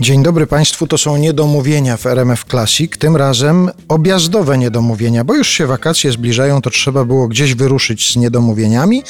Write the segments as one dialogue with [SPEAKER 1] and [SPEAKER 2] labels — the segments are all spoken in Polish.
[SPEAKER 1] Dzień dobry Państwu, to są niedomówienia w RMF Classic, tym razem objazdowe niedomówienia, bo już się wakacje zbliżają, to trzeba było gdzieś wyruszyć z niedomówieniami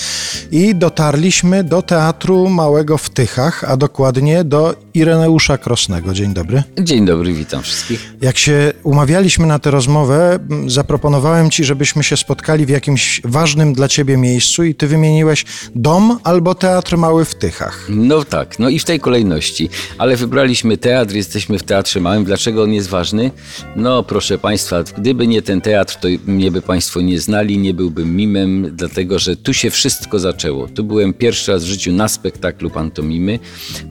[SPEAKER 1] i dotarliśmy do Teatru Małego w Tychach, a dokładnie do Ireneusza Krosnego. Dzień dobry.
[SPEAKER 2] Dzień dobry, witam wszystkich.
[SPEAKER 1] Jak się umawialiśmy na tę rozmowę, zaproponowałem Ci, żebyśmy się spotkali w jakimś ważnym dla Ciebie miejscu i Ty wymieniłeś dom albo Teatr Mały w Tychach.
[SPEAKER 2] No tak, no i w tej kolejności, ale wybraliśmy teatr, jesteśmy w Teatrze Małym. Dlaczego on jest ważny? No proszę Państwa, gdyby nie ten teatr, to mnie by Państwo nie znali, nie byłbym mimem, dlatego że tu się wszystko zaczęło. Tu byłem pierwszy raz w życiu na spektaklu pantomimy.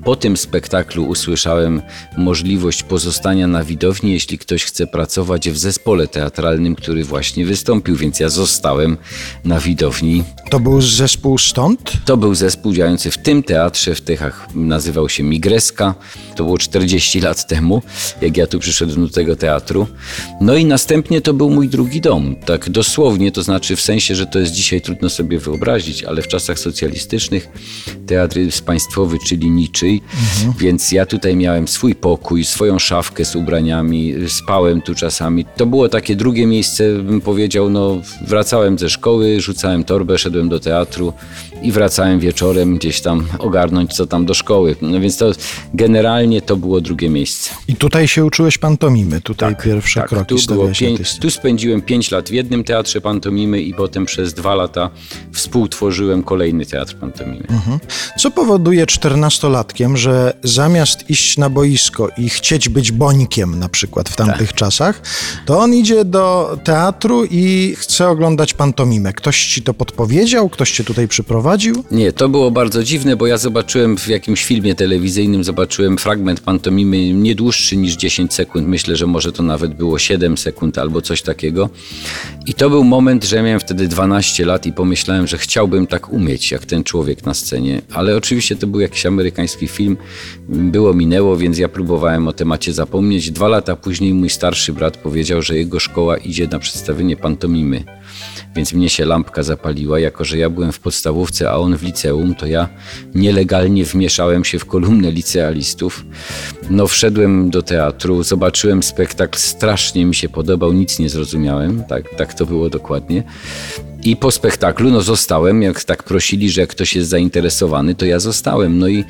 [SPEAKER 2] Po tym spektaklu usłyszałem możliwość pozostania na widowni, jeśli ktoś chce pracować w zespole teatralnym, który właśnie wystąpił, więc ja zostałem na widowni.
[SPEAKER 1] To był zespół stąd?
[SPEAKER 2] To był zespół działający w tym teatrze w Tychach, nazywał się Migreska. To było 40 lat temu, jak ja tu przyszedłem do tego teatru. No i następnie to był mój drugi dom, tak dosłownie, to znaczy w sensie, że to jest dzisiaj trudno sobie wyobrazić, ale w czasach socjalistycznych teatr jest państwowy, czyli niczyj, więc ja tutaj miałem swój pokój, swoją szafkę z ubraniami, spałem tu czasami. To było takie drugie miejsce, bym powiedział, no wracałem ze szkoły, rzucałem torbę, szedłem do teatru i wracałem wieczorem gdzieś tam ogarnąć co tam do szkoły. No więc to generalnie to było drugie miejsce.
[SPEAKER 1] I tutaj się uczyłeś pantomimy, tutaj pierwsze kroki
[SPEAKER 2] Tak, tu, było pięć, tu spędziłem 5 lat w jednym teatrze pantomimy i potem przez dwa lata współtworzyłem kolejny teatr pantomimy.
[SPEAKER 1] Mhm. Co powoduje czternastolatkiem, że zamiast iść na boisko i chcieć być bońkiem na przykład w
[SPEAKER 2] Tak.
[SPEAKER 1] tamtych czasach, to on idzie do teatru i chce oglądać pantomimę. Ktoś ci to podpowiedział? Ktoś cię tutaj przyprowadził?
[SPEAKER 2] Nie, to było bardzo dziwne, bo ja zobaczyłem w jakimś filmie telewizyjnym, zobaczyłem fragment pantomimy nie dłuższy niż 10 sekund. Myślę, że może to nawet było 7 sekund albo coś takiego. I to był moment, że miałem wtedy 12 lat i pomyślałem, że chciałbym tak umieć, jak ten człowiek na scenie. Ale oczywiście to był jakiś amerykański film. Było, minęło, więc ja próbowałem o temacie zapomnieć. Dwa lata później mój starszy brat powiedział, że jego szkoła idzie na przedstawienie pantomimy. Więc mnie się lampka zapaliła, jako że ja byłem w podstawówce, a on w liceum, to ja nielegalnie wmieszałem się w kolumnę licealistów. No wszedłem do teatru, zobaczyłem spektakl, strasznie mi się podobał, nic nie zrozumiałem, tak, tak to było dokładnie. I po spektaklu no zostałem, jak tak prosili, że ktoś jest zainteresowany, to ja zostałem. No i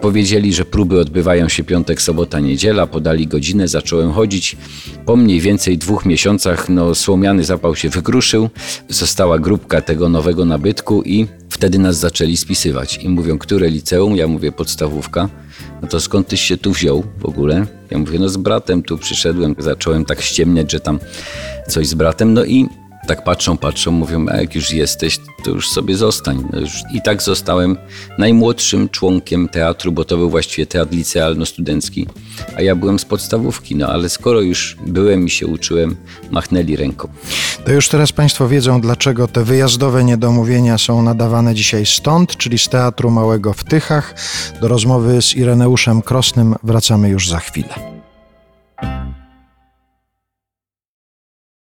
[SPEAKER 2] powiedzieli, że próby odbywają się piątek, sobota, niedziela, podali godzinę, zacząłem chodzić. Po mniej więcej dwóch miesiącach no słomiany zapał się wykruszył, została grupka tego nowego nabytku i wtedy nas zaczęli spisywać. I mówią, które liceum? Ja mówię podstawówka. No to skąd tyś się tu wziął w ogóle? Ja mówię, no z bratem tu przyszedłem, zacząłem tak ściemniać, że tam coś z bratem. No i tak patrzą, patrzą, mówią, a jak już jesteś, to już sobie zostań. No I tak zostałem najmłodszym członkiem teatru, bo to był właściwie teatr licealno-studencki, a ja byłem z podstawówki. No ale skoro już byłem i się uczyłem, machnęli ręką.
[SPEAKER 1] To już teraz Państwo wiedzą, dlaczego te wyjazdowe niedomówienia są nadawane dzisiaj stąd, czyli z Teatru Małego w Tychach. Do rozmowy z Ireneuszem Krosnym wracamy już za chwilę.